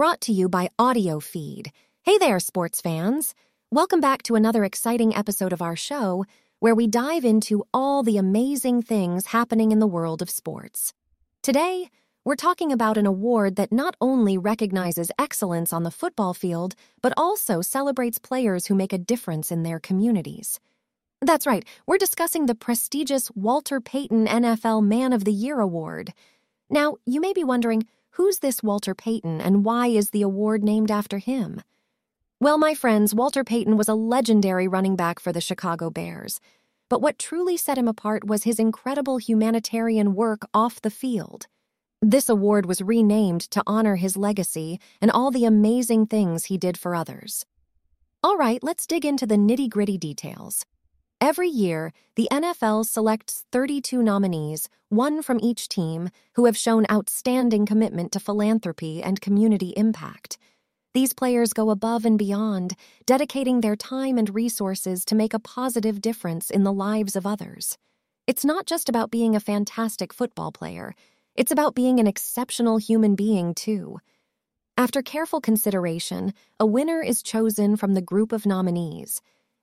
brought to you by Audio Feed. Hey there, sports fans! Welcome back to another exciting episode of our show where we dive into all the amazing things happening in the world of sports. Today, we're talking about an award that not only recognizes excellence on the football field, but also celebrates players who make a difference in their communities. That's right, we're discussing the prestigious Walter Payton NFL Man of the Year Award. Now, you may be wondering who's this Walter Payton and why is the award named after him? Well, my friends, Walter Payton was a legendary running back for the Chicago Bears. But what truly set him apart was his incredible humanitarian work off the field. This award was renamed to honor his legacy and all the amazing things he did for others. All right, let's dig into the nitty gritty details. Every year, the NFL selects 32 nominees, one from each team, who have shown outstanding commitment to philanthropy and community impact. These players go above and beyond, dedicating their time and resources to make a positive difference in the lives of others. It's not just about being a fantastic football player, it's about being an exceptional human being, too. After careful consideration, a winner is chosen from the group of nominees.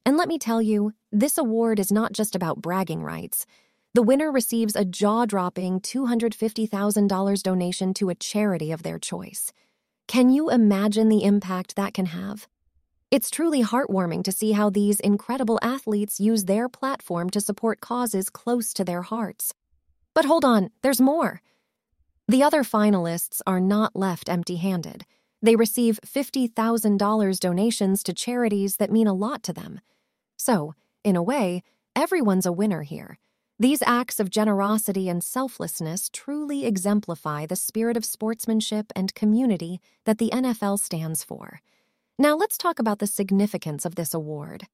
And let me tell you, this award is not just about bragging rights. The winner receives a jaw dropping $250,000 donation to a charity of their choice. Can you imagine the impact that can have? It's truly heartwarming to see how these incredible athletes use their platform to support causes close to their hearts. But hold on, there's more. The other finalists are not left empty handed. They receive $50,000 donations to charities that mean a lot to them. So, in a way, everyone's a winner here. These acts of generosity and selflessness truly exemplify the spirit of sportsmanship and community that the NFL stands for. Now, let's talk about the significance of this award.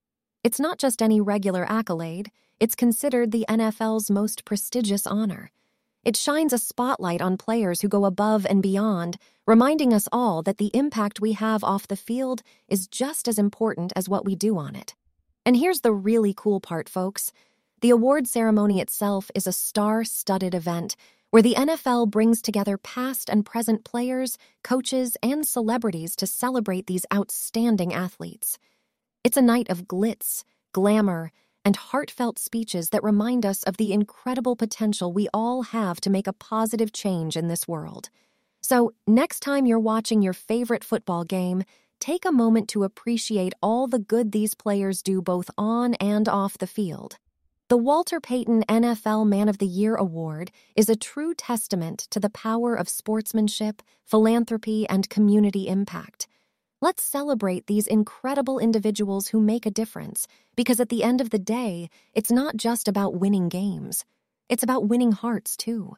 It's not just any regular accolade, it's considered the NFL's most prestigious honor. It shines a spotlight on players who go above and beyond, reminding us all that the impact we have off the field is just as important as what we do on it. And here's the really cool part, folks. The award ceremony itself is a star studded event where the NFL brings together past and present players, coaches, and celebrities to celebrate these outstanding athletes. It's a night of glitz, glamour, and heartfelt speeches that remind us of the incredible potential we all have to make a positive change in this world. So, next time you're watching your favorite football game, take a moment to appreciate all the good these players do both on and off the field. The Walter Payton NFL Man of the Year Award is a true testament to the power of sportsmanship, philanthropy, and community impact. Let's celebrate these incredible individuals who make a difference, because at the end of the day, it's not just about winning games. It's about winning hearts, too.